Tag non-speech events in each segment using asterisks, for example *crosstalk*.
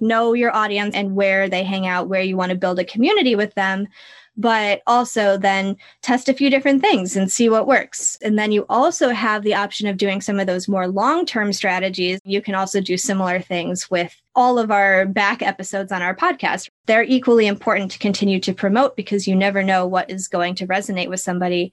know your audience and where they hang out, where you want to build a community with them but also then test a few different things and see what works. And then you also have the option of doing some of those more long term strategies. You can also do similar things with all of our back episodes on our podcast. They're equally important to continue to promote because you never know what is going to resonate with somebody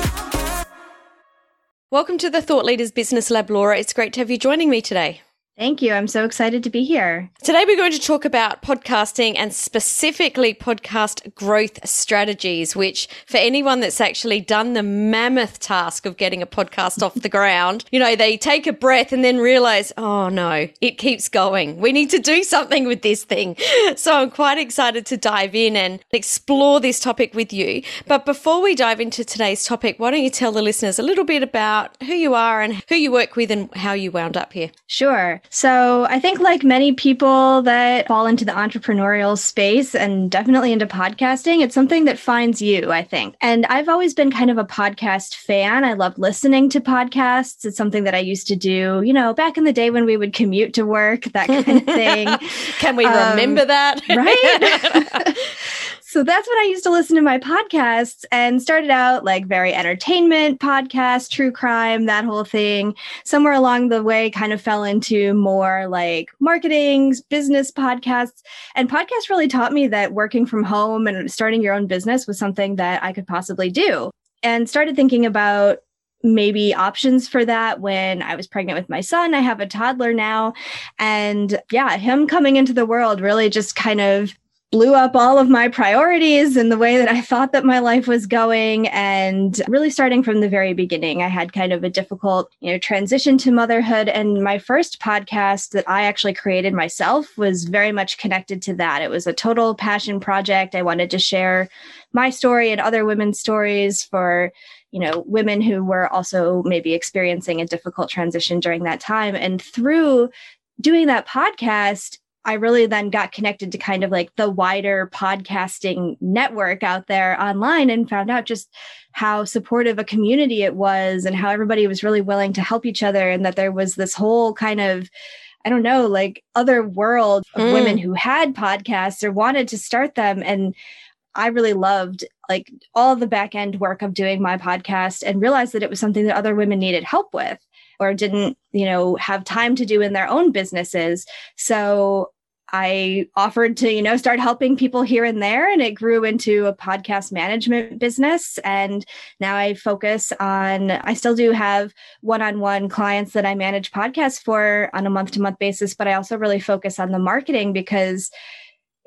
Welcome to the Thought Leaders Business Lab, Laura. It's great to have you joining me today. Thank you. I'm so excited to be here. Today, we're going to talk about podcasting and specifically podcast growth strategies, which, for anyone that's actually done the mammoth task of getting a podcast off the *laughs* ground, you know, they take a breath and then realize, oh no, it keeps going. We need to do something with this thing. *laughs* So I'm quite excited to dive in and explore this topic with you. But before we dive into today's topic, why don't you tell the listeners a little bit about who you are and who you work with and how you wound up here? Sure. So I think, like many people that fall into the entrepreneurial space and definitely into podcasting, it's something that finds you, I think. And I've always been kind of a podcast fan. I love listening to podcasts. It's something that I used to do, you know, back in the day when we would commute to work, that kind of thing. *laughs* Can we um, remember that? right. *laughs* *laughs* So that's when I used to listen to my podcasts and started out like very entertainment podcast, true crime, that whole thing. Somewhere along the way, kind of fell into more like marketing, business podcasts. And podcasts really taught me that working from home and starting your own business was something that I could possibly do. And started thinking about maybe options for that when I was pregnant with my son. I have a toddler now. And yeah, him coming into the world really just kind of blew up all of my priorities and the way that I thought that my life was going. And really starting from the very beginning, I had kind of a difficult, you know, transition to motherhood. And my first podcast that I actually created myself was very much connected to that. It was a total passion project. I wanted to share my story and other women's stories for you know women who were also maybe experiencing a difficult transition during that time and through doing that podcast I really then got connected to kind of like the wider podcasting network out there online and found out just how supportive a community it was and how everybody was really willing to help each other and that there was this whole kind of I don't know, like other world of mm. women who had podcasts or wanted to start them. And I really loved like all the back end work of doing my podcast and realized that it was something that other women needed help with or didn't, you know, have time to do in their own businesses. So I offered to, you know, start helping people here and there, and it grew into a podcast management business. And now I focus on, I still do have one on one clients that I manage podcasts for on a month to month basis, but I also really focus on the marketing because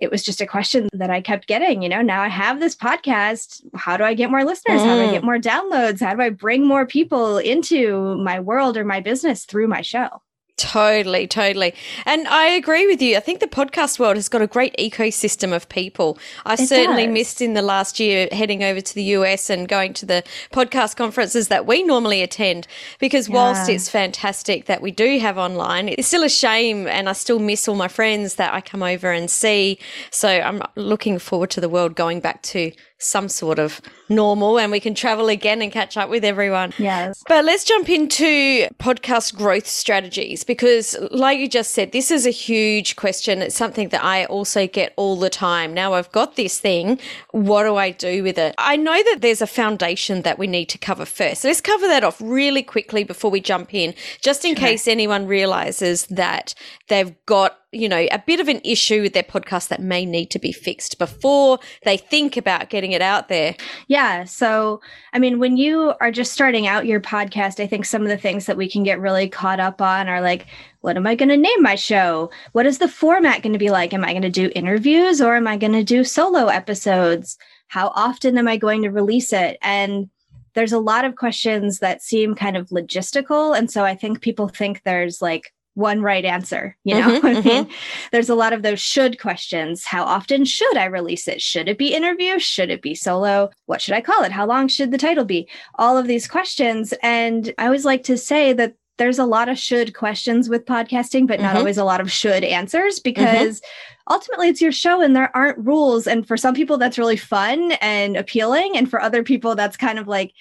it was just a question that I kept getting. You know, now I have this podcast. How do I get more listeners? Mm. How do I get mm. more downloads? How do I bring more people into my world or my business through my show? Totally, totally. And I agree with you. I think the podcast world has got a great ecosystem of people. I it certainly does. missed in the last year heading over to the US and going to the podcast conferences that we normally attend because yeah. whilst it's fantastic that we do have online, it's still a shame and I still miss all my friends that I come over and see. So I'm looking forward to the world going back to some sort of normal and we can travel again and catch up with everyone. Yes. But let's jump into podcast growth strategies because, like you just said, this is a huge question. It's something that I also get all the time. Now I've got this thing. What do I do with it? I know that there's a foundation that we need to cover first. So let's cover that off really quickly before we jump in, just in case anyone realizes that they've got you know, a bit of an issue with their podcast that may need to be fixed before they think about getting it out there? Yeah. So, I mean, when you are just starting out your podcast, I think some of the things that we can get really caught up on are like, what am I going to name my show? What is the format going to be like? Am I going to do interviews or am I going to do solo episodes? How often am I going to release it? And there's a lot of questions that seem kind of logistical. And so I think people think there's like one right answer. You know, mm-hmm, *laughs* I mean, mm-hmm. there's a lot of those should questions. How often should I release it? Should it be interview? Should it be solo? What should I call it? How long should the title be? All of these questions. And I always like to say that there's a lot of should questions with podcasting, but not mm-hmm. always a lot of should answers mm-hmm. because ultimately it's your show and there aren't rules. And for some people, that's really fun and appealing. And for other people, that's kind of like,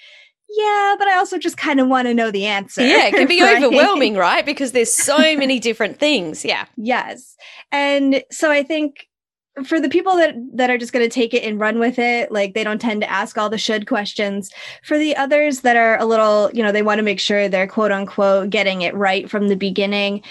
yeah, but I also just kind of want to know the answer. Yeah, it can be *laughs* right? overwhelming, right? Because there's so many different things. Yeah. Yes. And so I think for the people that that are just going to take it and run with it like they don't tend to ask all the should questions. For the others that are a little you know they want to make sure they're quote unquote getting it right from the beginning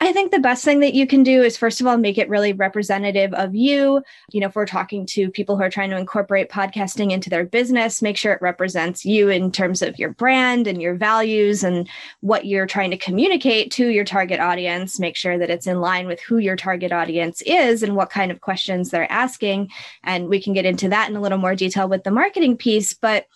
i think the best thing that you can do is first of all make it really representative of you. You know if we're talking to people who are trying to incorporate podcasting into their business make sure it represents you in terms of your brand and your values and what you're trying to communicate to your target audience. Make sure that it's in line with who your target audience is and what kind of questions questions they're asking. And we can get into that in a little more detail with the marketing piece. But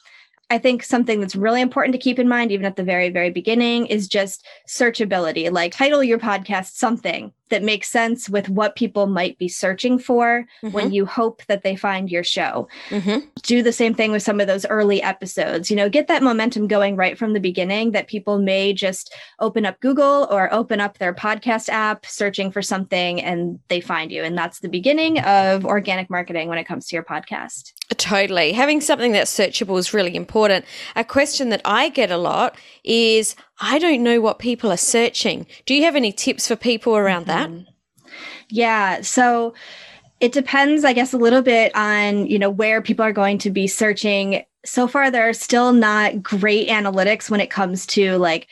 I think something that's really important to keep in mind, even at the very, very beginning, is just searchability. Like, title your podcast something that makes sense with what people might be searching for mm-hmm. when you hope that they find your show. Mm-hmm. Do the same thing with some of those early episodes. You know, get that momentum going right from the beginning that people may just open up Google or open up their podcast app searching for something and they find you. And that's the beginning of organic marketing when it comes to your podcast. Totally. Having something that's searchable is really important. A question that I get a lot is I don't know what people are searching. Do you have any tips for people around mm-hmm. that? Yeah. So it depends, I guess, a little bit on, you know, where people are going to be searching. So far, there are still not great analytics when it comes to like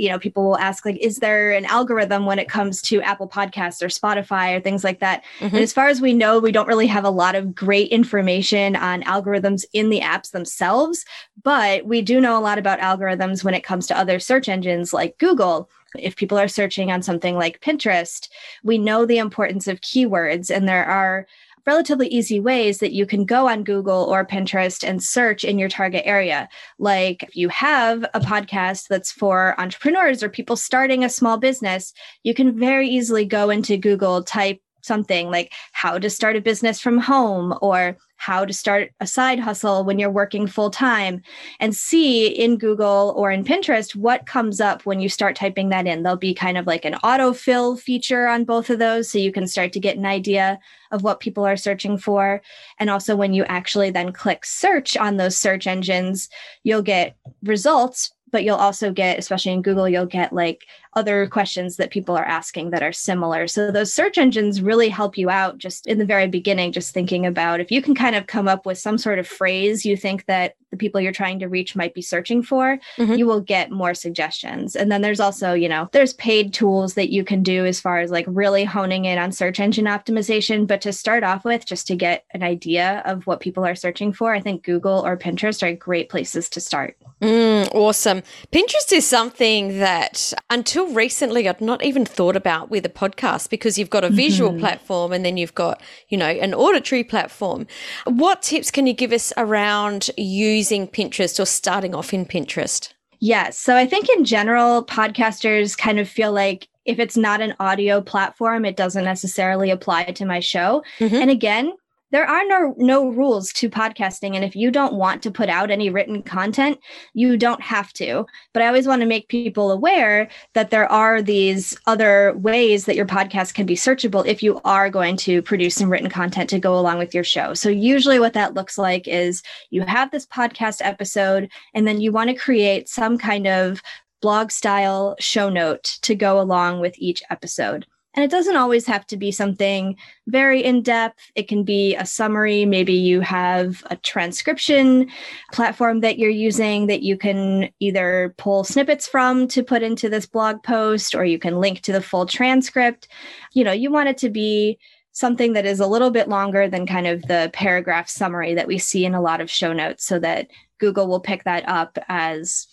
you know people will ask like is there an algorithm when it comes to apple podcasts or spotify or things like that mm-hmm. and as far as we know we don't really have a lot of great information on algorithms in the apps themselves but we do know a lot about algorithms when it comes to other search engines like google if people are searching on something like pinterest we know the importance of keywords and there are relatively easy ways that you can go on Google or Pinterest and search in your target area. Like if you have a podcast that's for entrepreneurs or people starting a small business, you can very easily go into Google, type something like how to start a business from home or how to start a side hustle when you're working full time and see in Google or in Pinterest what comes up when you start typing that in. There'll be kind of like an autofill feature on both of those so you can start to get an idea of what people are searching for. And also when you actually then click search on those search engines, you'll get results but you'll also get especially in google you'll get like other questions that people are asking that are similar so those search engines really help you out just in the very beginning just thinking about if you can kind of come up with some sort of phrase you think that the people you're trying to reach might be searching for mm-hmm. you will get more suggestions and then there's also you know there's paid tools that you can do as far as like really honing in on search engine optimization but to start off with just to get an idea of what people are searching for i think google or pinterest are great places to start Mm, awesome. Pinterest is something that until recently I'd not even thought about with a podcast because you've got a visual mm-hmm. platform and then you've got, you know, an auditory platform. What tips can you give us around using Pinterest or starting off in Pinterest? Yes. So I think in general, podcasters kind of feel like if it's not an audio platform, it doesn't necessarily apply to my show. Mm-hmm. And again, there are no no rules to podcasting. And if you don't want to put out any written content you don't have to. But i always want to make people aware that there are these other ways that your podcast can be searchable if you are going to produce some written content to go along with your show. So usually what that looks like is you have this podcast episode and then you want to create some kind of blog style show note to go along with each episode and it doesn't always have to be something very in depth. It can be a summary. Maybe you have a transcription platform that you're using that you can either pull snippets from to put into this blog post, or you can link to the full transcript. You know, you want it to be something that is a little bit longer than kind of the paragraph summary that we see in a lot of show notes so that Google will pick that up as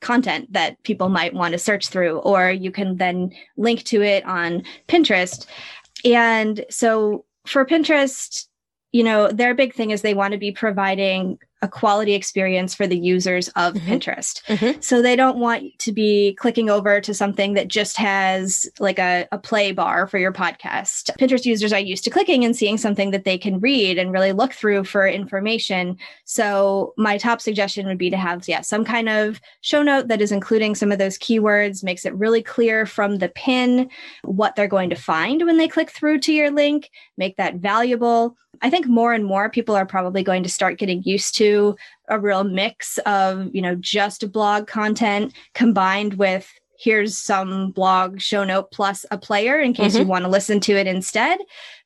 content that people might want to search through, or you can then link to it on Pinterest. And so for Pinterest, you know, their big thing is they want to be providing a quality experience for the users of mm-hmm. Pinterest. Mm-hmm. So they don't want to be clicking over to something that just has like a, a play bar for your podcast. Pinterest users are used to clicking and seeing something that they can read and really look through for information. So my top suggestion would be to have, yeah, some kind of show note that is including some of those keywords, makes it really clear from the pin what they're going to find when they click through to your link, make that valuable I think more and more people are probably going to start getting used to a real mix of, you know, just blog content combined with here's some blog show note plus a player in case mm-hmm. you want to listen to it instead.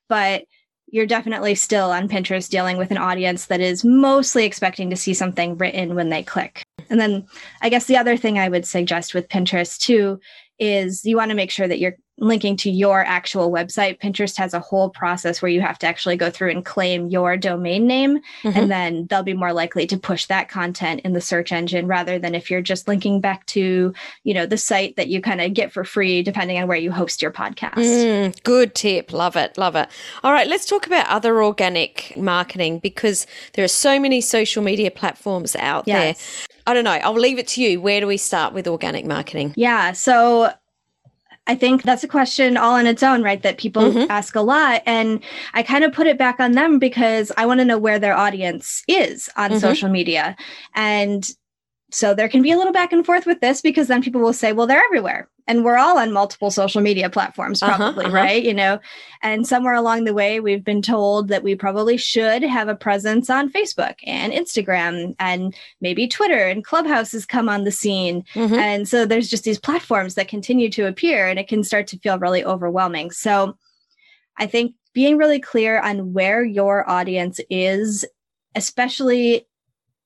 But you're definitely still on Pinterest dealing with an audience that is mostly expecting to see something written when they click. And then I guess the other thing I would suggest with Pinterest too is you want to make sure that you're linking to your actual website. Pinterest has a whole process where you have to actually go through and claim your domain name, mm-hmm. and then they'll be more likely to push that content in the search engine rather than if you're just linking back to, you know, the site that you kind of get for free depending on where you host your podcast. Mm, good tip. Love it. Love it. All right, let's talk about other organic marketing because there are so many social media platforms out yes. there. I don't know. I'll leave it to you. Where do we start with organic marketing? Yeah. So I think that's a question all on its own, right? That people mm-hmm. ask a lot. And I kind of put it back on them because I want to know where their audience is on mm-hmm. social media. And so there can be a little back and forth with this because then people will say, well, they're everywhere. And we're all on multiple social media platforms, uh-huh, probably, uh-huh, uh-huh. right? You know, and somewhere along the way, we've been told that we probably should have a presence on Facebook and Instagram and maybe Twitter and Clubhouse has come on the scene. Mm-hmm. And so there's just these platforms that continue to appear and it can start to feel really overwhelming. So I think being really clear on where your audience is especially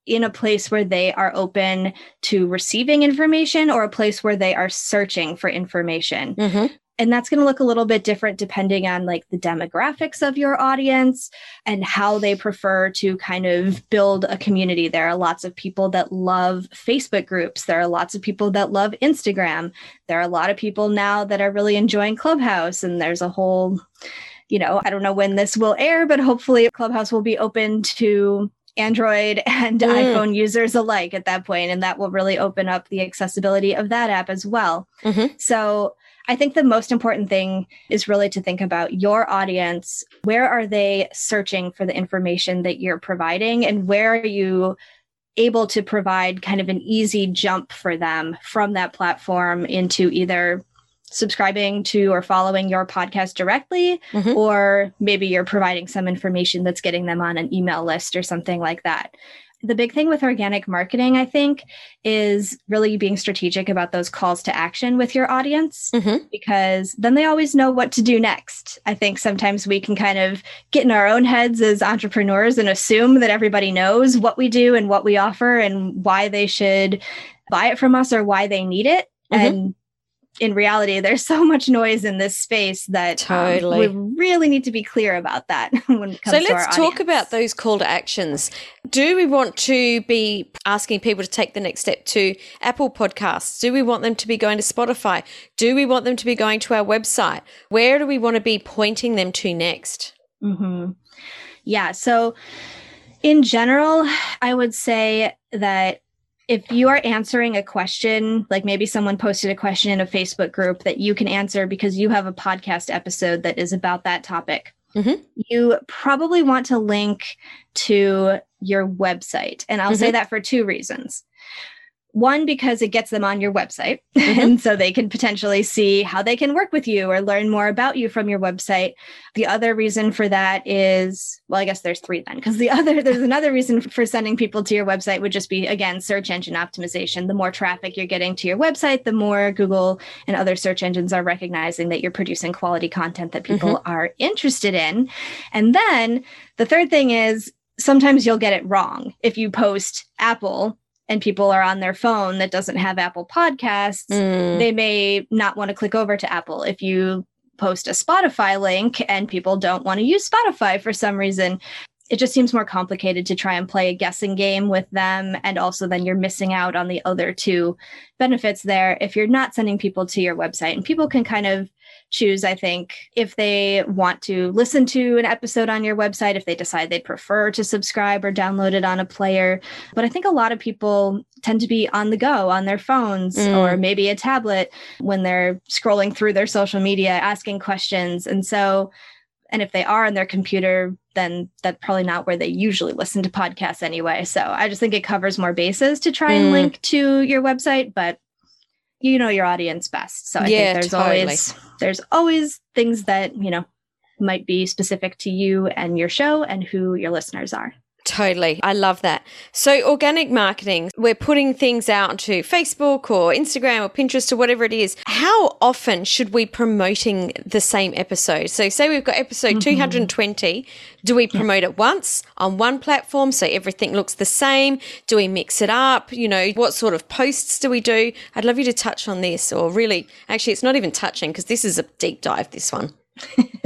in a place where they are open to receiving information or a place where they are searching for information. Mm-hmm. And that's going to look a little bit different depending on like the demographics of your audience and how they prefer to kind of build a community. There are lots of people that love Facebook groups. There are lots of people that love Instagram. There are a lot of people now that are really enjoying Clubhouse. And there's a whole, you know, I don't know when this will air, but hopefully Clubhouse will be open to Android *laughs* and mm. iPhone users alike at that point, and that will really open up the accessibility of that app as well. Mm-hmm. So I think the most important thing is really to think about your audience. Where are they searching for the information that you're providing, and where are you able to provide kind of an easy jump for them from that platform into either subscribing to or following your podcast directly, mm-hmm. or maybe you're providing some information that's getting them on an email list or something like that. The big thing with organic marketing, I think, is really being strategic about those calls to action with your audience mm-hmm. because then they always know what to do next. I think sometimes we can kind of get in our own heads as entrepreneurs and assume that everybody knows what we do and what we offer and why they should buy it from us or why they need it. Mm-hmm. And in reality, there's so much noise in this space that totally. Um, we really need to be clear about that *laughs* when it comes so let's talk about those call to actions. Do we want to be asking people to take the next step to Apple Podcasts? Do we want them to be going to Spotify? Do we want them to be going to our website? Where do we want to be pointing them to next? Mm-hmm. Yeah. So, in general, I would say that if you are answering a question, like maybe someone posted a question in a Facebook group that you can answer because you have a podcast episode that is about that topic, mm-hmm. you probably want to link to your website. And I'll mm-hmm. say that for two reasons one because it gets them on your website *laughs* mm-hmm. and so they can potentially see how they can work with you or learn more about you from your website the other reason for that is well i guess there's three then because the *laughs* other there's another reason for sending people to your website would just be again search engine optimization the more traffic you're getting to your website the more google and other search engines are recognizing that you're producing quality content that people mm-hmm. are interested in and then the third thing is sometimes you'll get it wrong if you post apple and people are on their phone that doesn't have Apple Podcasts, mm. they may not want to click over to Apple. If you post a Spotify link and people don't want to use Spotify for some reason, it just seems more complicated to try and play a guessing game with them. And also, then you're missing out on the other two benefits there if you're not sending people to your website. And people can kind of choose, I think, if they want to listen to an episode on your website, if they decide they prefer to subscribe or download it on a player. But I think a lot of people tend to be on the go on their phones mm. or maybe a tablet when they're scrolling through their social media, asking questions. And so, and if they are on their computer, then that's probably not where they usually listen to podcasts anyway. So I just think it covers more bases to try and mm. link to your website, but you know your audience best. So I yeah, think there's totally. always there's always things that, you know, might be specific to you and your show and who your listeners are. Totally. I love that. So, organic marketing, we're putting things out to Facebook or Instagram or Pinterest or whatever it is. How often should we promoting the same episode? So, say we've got episode mm-hmm. 220. Do we promote yeah. it once on one platform so everything looks the same? Do we mix it up? You know, what sort of posts do we do? I'd love you to touch on this or really, actually, it's not even touching because this is a deep dive, this one. *laughs*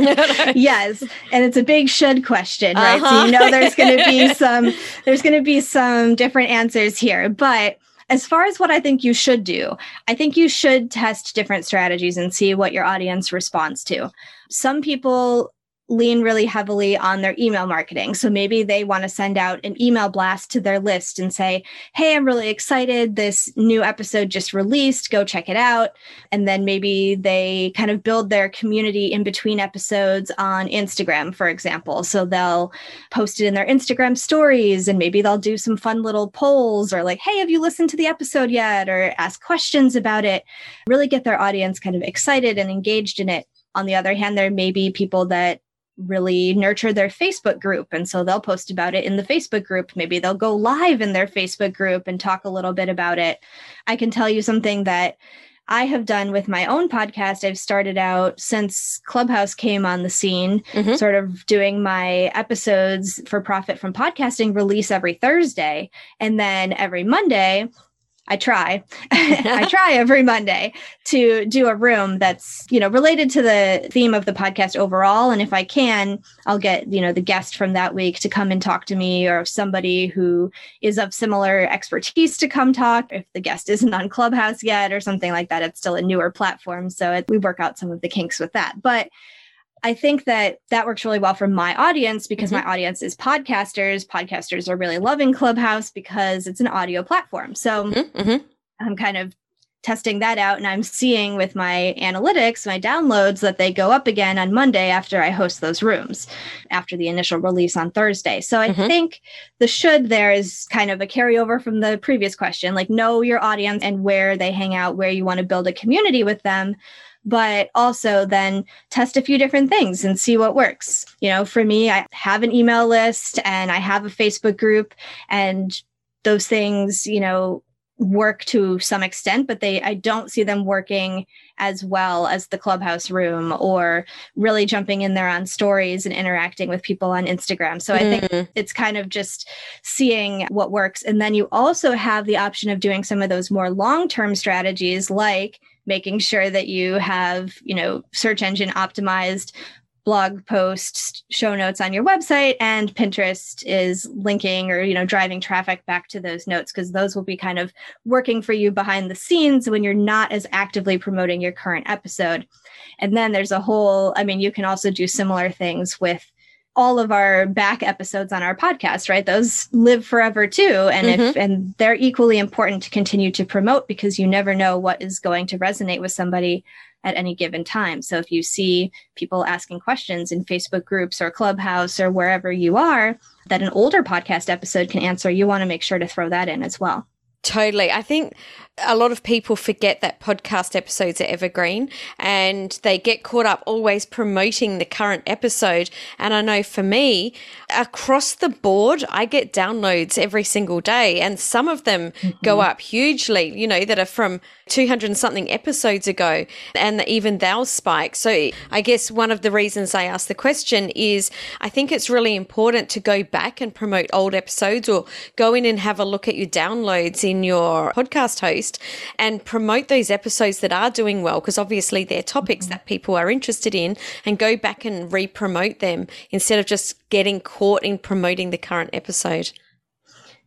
yes and it's a big should question right uh-huh. so you know there's going to be *laughs* some there's going to be some different answers here but as far as what I think you should do, I think you should test different strategies and see what your audience responds to. Some people lean really heavily on their email marketing. So maybe they want to send out an email blast to their list and say, Hey, I'm really excited. This new episode just released. Go check it out. And then maybe they kind of build their community in between episodes on Instagram, for example. So they'll post it in their Instagram stories and maybe they'll do some fun little polls or like, Hey, have you listened to the episode yet? Or ask questions about it. Really get their audience kind of excited and engaged in it. On the other hand, there may be people that really nurture their Facebook group. And so they'll post about it in the Facebook group. Maybe they'll go live in their Facebook group and talk a little bit about it. I can tell you something that I have done with my own podcast. I've started out since Clubhouse came on the scene, mm-hmm. sort of doing my episodes for profit from podcasting release every Thursday. And then every Monday, I try. *laughs* I *laughs* try every Monday to do a room that's, you know, related to the theme of the podcast overall. And if I can, I'll get, you know, the guest from that week to come and talk to me or somebody who is of similar expertise to come talk. If the guest isn't on Clubhouse yet or something like that, it's still a newer platform. So it, we work out some of the kinks with that. But I think that that works really well for my audience because mm-hmm. my audience is podcasters. Podcasters are really loving Clubhouse because it's an audio platform. So mm-hmm. mm-hmm. I'm kind of testing that out and I'm seeing with my analytics, my downloads, that they go up again on Monday after I host those rooms after the initial release on Thursday. So I mm-hmm. think the should there is kind of a carryover from the previous question like know your audience and where they hang out, where you want to build a community with them but also then test a few different things and see what works. You know, for me, I have an email list and I have a Facebook group, and those things, you know, work to some extent, but they I don't see them working as well as the clubhouse room or really jumping in there on stories and interacting with people on Instagram. So mm. I think mm. it's kind of just seeing what works. And then you also have the option of doing some of those more long-term strategies like making sure that you have, you know, search engine optimized blog posts, show notes on your website, and Pinterest is linking or, you know, driving traffic back to those notes because those will be kind of working for you behind the scenes when you're not as actively promoting your current episode. And then there's a whole, I mean, you can also do similar things with all of our back episodes on our podcast, right? Those live forever too. And mm-hmm. if and they're equally important to continue to promote because you never know what is going to resonate with somebody at any given time. So if you see people asking questions in Facebook groups or Clubhouse or wherever you are that an older podcast episode can answer, you want to make sure to throw that in as well. Totally. I think a lot of people forget that podcast episodes are evergreen and they get caught up always promoting the current episode. And I know for me, across the board, I get downloads every single day, and some of them mm-hmm. go up hugely, you know, that are from 200 something episodes ago, and even those spike. So I guess one of the reasons I asked the question is I think it's really important to go back and promote old episodes or go in and have a look at your downloads in your podcast host and promote those episodes that are doing well, because obviously they're topics mm-hmm. that people are interested in, and go back and re promote them instead of just getting caught in promoting the current episode.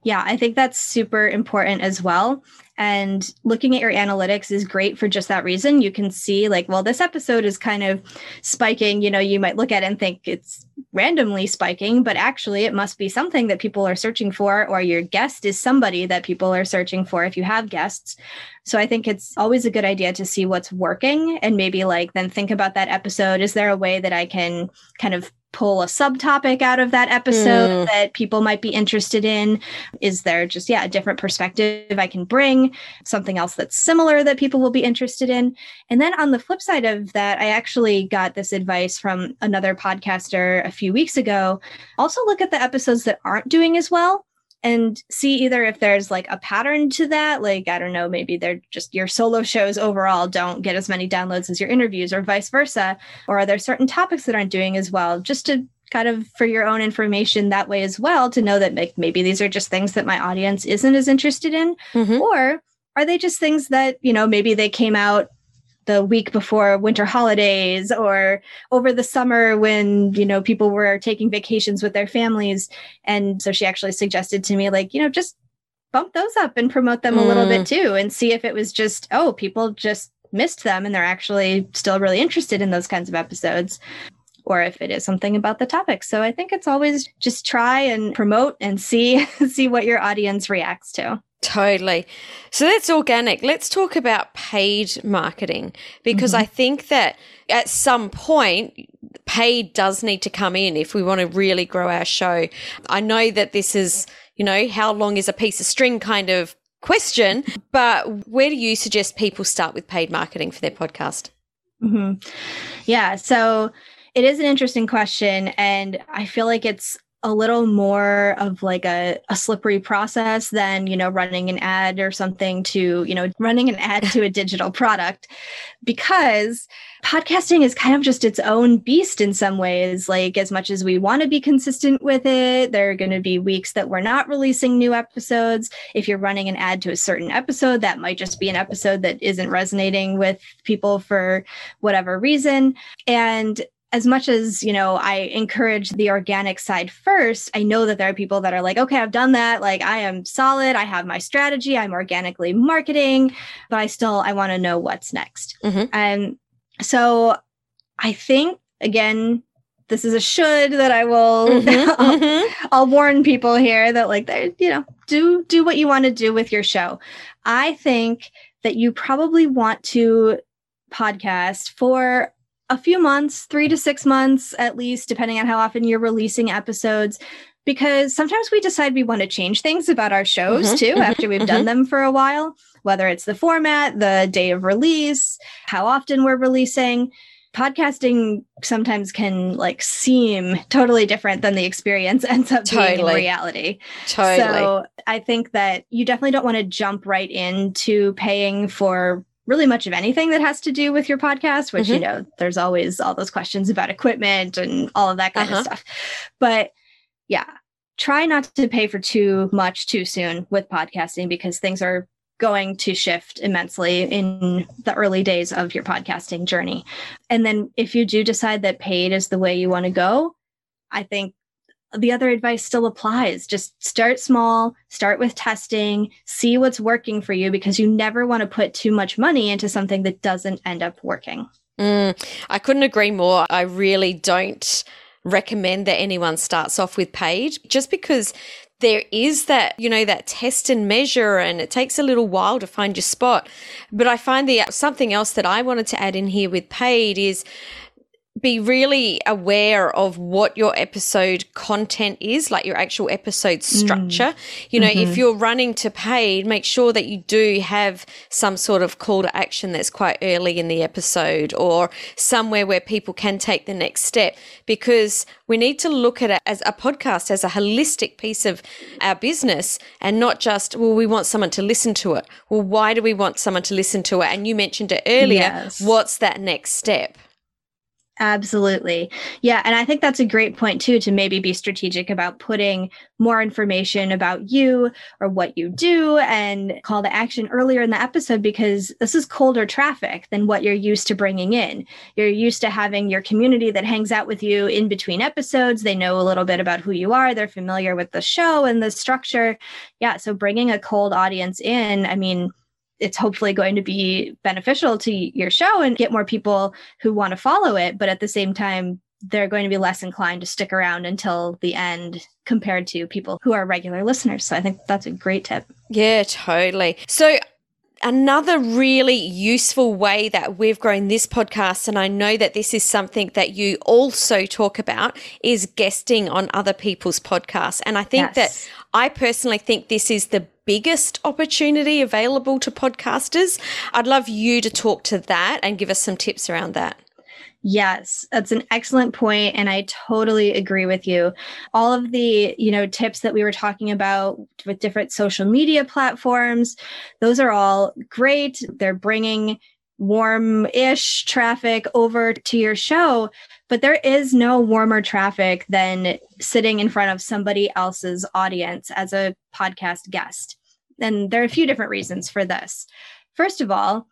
Yeah, I think that's super important as well. And looking at your analytics is great for just that reason. You can see, like, well, this episode is kind of spiking. You know, you might look at it and think it's randomly spiking, but actually, it must be something that people are searching for, or your guest is somebody that people are searching for if you have guests. So I think it's always a good idea to see what's working and maybe like then think about that episode. Is there a way that I can kind of pull a subtopic out of that episode mm. that people might be interested in? Is there just, yeah, a different perspective I can bring? Something else that's similar that people will be interested in? And then on the flip side of that, I actually got this advice from another podcaster a few weeks ago. Also, look at the episodes that aren't doing as well and see either if there's like a pattern to that like i don't know maybe they're just your solo shows overall don't get as many downloads as your interviews or vice versa or are there certain topics that aren't doing as well just to kind of for your own information that way as well to know that like maybe these are just things that my audience isn't as interested in mm-hmm. or are they just things that you know maybe they came out the week before winter holidays or over the summer when you know people were taking vacations with their families and so she actually suggested to me like you know just bump those up and promote them mm. a little bit mm. too and see if it was just oh people just missed them and they're actually still really interested in those kinds of episodes or if it is something about the topic so i think it's always just try and promote and see *laughs* see what your audience reacts to Totally. So that's organic. Let's talk about paid marketing because mm-hmm. I think that at some point, paid does need to come in if we want to really grow our show. I know that this is, you know, how long is a piece of string kind of question, but where do you suggest people start with paid marketing for their podcast? Mm-hmm. Yeah. So it is an interesting question. And I feel like it's a little more of like a, a slippery process than you know running an ad or something to you know running an ad to a digital product because podcasting is kind of just its own beast in some ways. Like as much as we want to be consistent with it there are going to be weeks that we're not releasing new episodes. If you're running an ad to a certain episode that might just be an episode that isn't resonating with people for whatever reason. And as much as you know i encourage the organic side first i know that there are people that are like okay i've done that. Like i am solid. I have my strategy. I'm organically marketing but i still i want to know what's next. Mm-hmm. and so i think again this is a should that i will *laughs* mm-hmm, I'll, mm-hmm. I'll warn people here that like they you know do do what you want to do with your show. I think that you probably want to podcast for a few months, three to six months at least, depending on how often you're releasing episodes. Because sometimes we decide we want to change things about our shows mm-hmm, too mm-hmm, after we've mm-hmm. done them for a while, whether it's the format, the day of release, how often we're releasing. Podcasting sometimes can like seem totally different than the experience *laughs* ends up totally. being in reality. Totally. So I think that you definitely don't want to jump right into paying for really much of anything that has to do with your podcast, which, mm-hmm. you know, there's always all those questions about equipment and all of that kind uh-huh. of stuff. But yeah, try not to pay for too much too soon with podcasting because things are going to shift immensely in the early days of your podcasting journey. And then if you do decide that paid is the way you want to go, I think the other advice still applies. Just start small, start with testing, see what's working for you because you never want to put too much money into something that doesn't end up working. Mm, I couldn't agree more. I really don't recommend that anyone starts off with paid just because there is that, you know, that test and measure and it takes a little while to find your spot. But I find the something else that I wanted to add in here with paid is be really aware of what your episode content is, like your actual episode mm. structure. Mm. You know, mm-hmm. if you're running to paid, make sure that you do have some sort of call to action that's quite early in the episode or somewhere where people can take the next step because we need to look at it as a podcast as a holistic piece of our business and not just, well, we want someone to listen to it. Well, why do we want someone to listen to it? And you mentioned it earlier. Yes. What's that next step? Absolutely. Yeah. And I think that's a great point, too, to maybe be strategic about putting more information about you or what you do and call to action earlier in the episode because this is colder traffic than what you're used to bringing in. You're used to having your community that hangs out with you in between episodes. They know a little bit about who you are, they're familiar with the show and the structure. Yeah. So bringing a cold audience in, I mean, it's hopefully going to be beneficial to your show and get more people who want to follow it. But at the same time, they're going to be less inclined to stick around until the end compared to people who are regular listeners. So I think that's a great tip. Yeah, totally. So another really useful way that we've grown this podcast, and I know that this is something that you also talk about, is guesting on other people's podcasts. And I think yes. that I personally think this is the biggest opportunity available to podcasters. I'd love you to talk to that and give us some tips around that. Yes, that's an excellent point and I totally agree with you. All of the, you know, tips that we were talking about with different social media platforms, those are all great. They're bringing warm-ish traffic over to your show, but there is no warmer traffic than sitting in front of somebody else's audience as a podcast guest. And there are a few different reasons for this. First of all,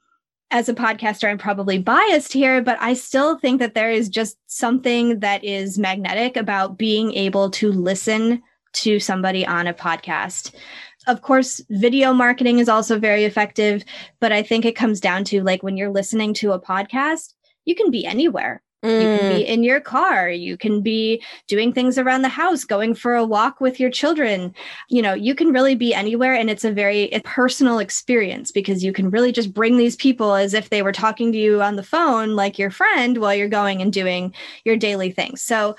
as a podcaster, I'm probably biased here, but I still think that there is just something that is magnetic about being able to listen to somebody on a podcast. Of course, video marketing is also very effective, but I think it comes down to like when you're listening to a podcast, you can be anywhere. Mm. You can be mm. in your car. You can be doing things around the house, going for a walk with your children. You know, you can really be anywhere. And it's a very personal experience because you can really just bring these people as if they were talking to you on the phone, like your friend, while you're going and doing your daily things. So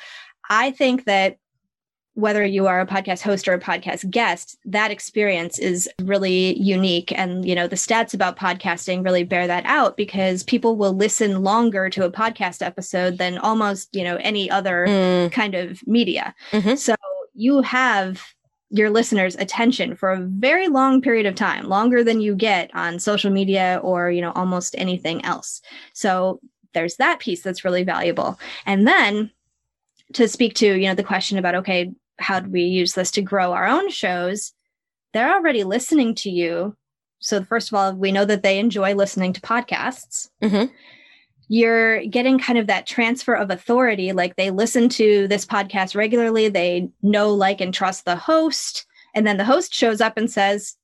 I think that whether you are a podcast host or a podcast guest that experience is really unique and you know the stats about podcasting really bear that out because people will listen longer to a podcast episode than almost you know any other mm. kind of media mm-hmm. so you have your listeners attention for a very long period of time longer than you get on social media or you know almost anything else so there's that piece that's really valuable and then to speak to you know the question about okay how do we use this to grow our own shows? They're already listening to you. So first of all we know that they enjoy listening to podcasts. Mm-hmm. you're getting kind of that transfer of authority like they listen to this podcast regularly they know like and trust the host and then the host shows up and says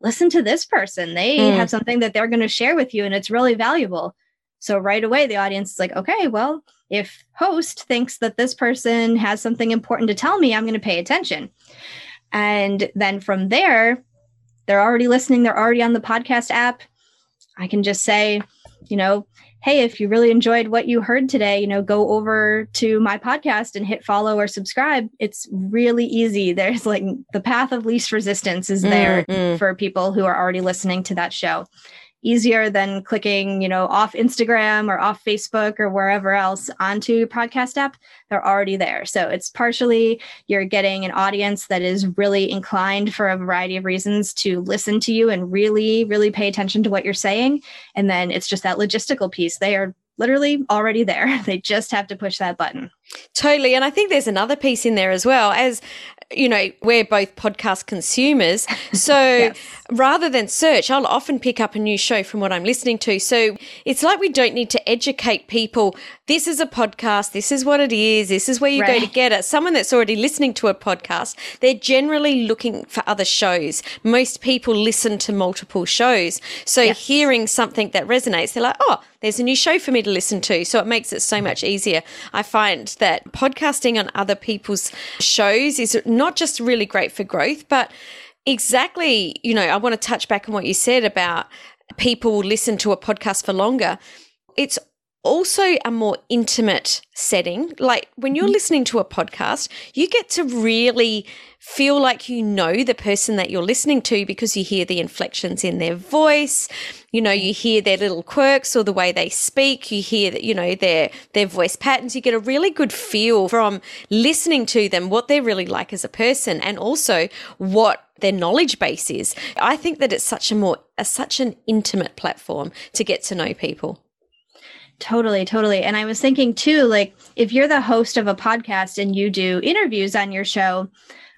listen to this person. They mm. have something that they're going to share with you and it's really valuable so right away the audience is like okay well if host thinks that this person has something important to tell me, I'm going to pay attention. And then from there, they're already listening, they're already on the podcast app. I can just say, you know, hey, if you really enjoyed what you heard today, you know, go over to my podcast and hit follow or subscribe. It's really easy. *laughs* There's like the path of least resistance is there mm-hmm. for people who are already listening to that show easier than clicking, you know, off Instagram or off Facebook or wherever else onto your podcast app. They're already there. So it's partially you're getting an audience that is really inclined for a variety of reasons to listen to you and really, really pay attention to what you're saying. And then it's just that logistical piece. They are literally already there. *laughs* They just have to push that button. Totally. And I think there's another piece in there as well. As you know, we're both podcast consumers. So *laughs* yes. rather than search, I'll often pick up a new show from what I'm listening to. So it's like we don't need to educate people. This is a podcast. This is what it is. This is where you right. go to get it. Someone that's already listening to a podcast, they're generally looking for other shows. Most people listen to multiple shows. So yes. hearing something that resonates, they're like, oh, there's a new show for me to listen to. So it makes it so much easier. I find that podcasting on other people's shows is not just really great for growth, but exactly, you know, I want to touch back on what you said about people listen to a podcast for longer. It's also a more intimate setting. Like when you're mm-hmm. listening to a podcast, you get to really feel like you know the person that you're listening to because you hear the inflections in their voice. You know, you hear their little quirks or the way they speak. You hear that, you know, their, their voice patterns. You get a really good feel from listening to them, what they're really like as a person and also what their knowledge base is. I think that it's such a more, a, such an intimate platform to get to know people. Totally, totally. And I was thinking too, like if you're the host of a podcast and you do interviews on your show,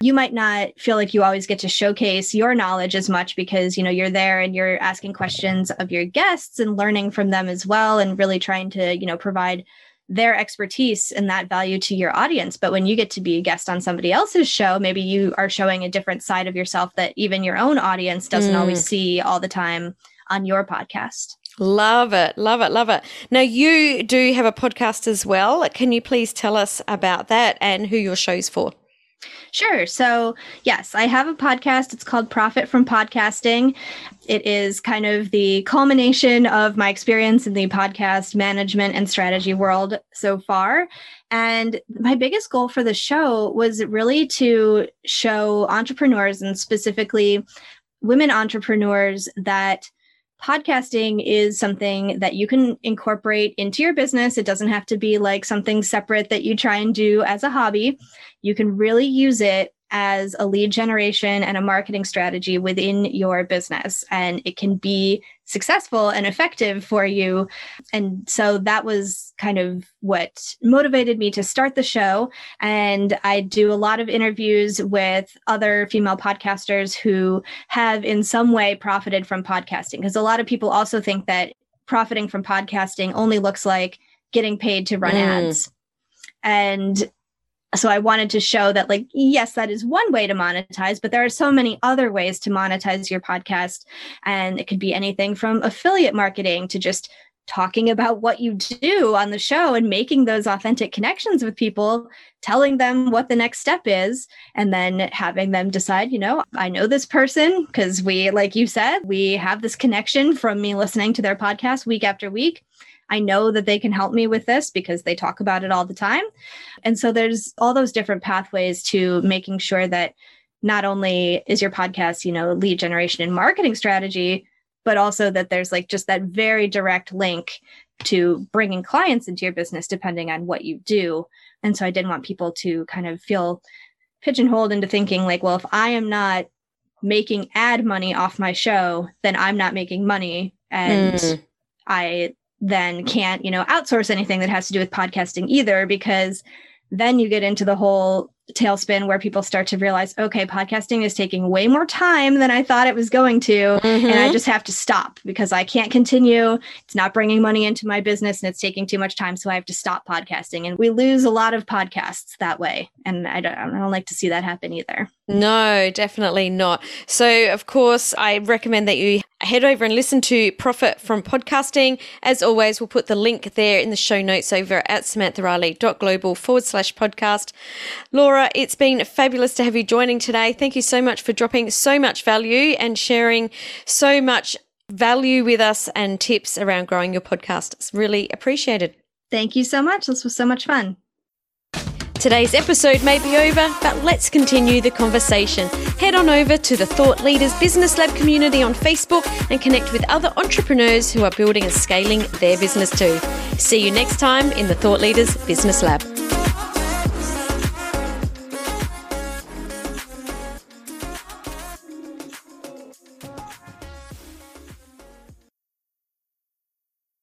you might not feel like you always get to showcase your knowledge as much because you know you're there and you're asking questions of your guests and learning from them as well and really trying to you know provide their expertise and that value to your audience but when you get to be a guest on somebody else's show maybe you are showing a different side of yourself that even your own audience doesn't mm. always see all the time on your podcast Love it. Love it. Love it. Now, you do have a podcast as well. Can you please tell us about that and who your show's for? Sure. So, yes, I have a podcast. It's called Profit from Podcasting. It is kind of the culmination of my experience in the podcast management and strategy world so far. And my biggest goal for the show was really to show entrepreneurs and specifically women entrepreneurs that podcasting is something that you can incorporate into your business. It doesn't have to be like something separate that you try and do as a hobby. You can really use it as a lead generation and a marketing strategy within your business. And it can be successful and effective for you. And so that was kind of what motivated me to start the show. And I do a lot of interviews with other female podcasters who have in some way profited from podcasting. Because a lot of people also think that profiting from podcasting only looks like getting paid to run mm. ads. And so I wanted to show that, like, yes, that is one way to monetize, but there are so many other ways to monetize your podcast. And it could be anything from affiliate marketing to just talking about what you do on the show and making those authentic connections with people, telling them what the next step is, and then having them decide, you know, I know this person because we, like you said, we have this connection from me listening to their podcast week after week. I know that they can help me with this because they talk about it all the time. And so there's all those different pathways to making sure that not only is your podcast, you know, lead generation and marketing strategy, but also that there's like just that very direct link to bringing clients into your business depending on what you do. And so I didn't want people to kind of feel pigeonholed into thinking like, well, if I am not making ad money off my show, then I'm not making money. And mm. I then can't, you know, outsource anything that has to do with podcasting either, because then you get into the whole tailspin where people start to realize, okay, podcasting is taking way more time than I thought it was going to. Mm-hmm. And I mm-hmm. just have to stop because I can't continue. It's not bringing money into my business and it's taking too much time. So I have to stop podcasting. And we lose a lot of podcasts that way. And I don't, I don't like to see that happen either. No, definitely not. So, of course, I recommend that you head over and listen to Profit from Podcasting. As always, we'll put the link there in the show notes over at samanthariley.global forward slash podcast. Laura, it's been fabulous to have you joining today. Thank you so much for dropping so much value and sharing so much value with us and tips around growing your podcast. It's really appreciated. Thank you so much. This was so much fun. Today's episode may be over, but let's continue the conversation. Head on over to the Thought Leaders Business Lab community on Facebook and connect with other entrepreneurs who are building and scaling their business too. See you next time in the Thought Leaders Business Lab.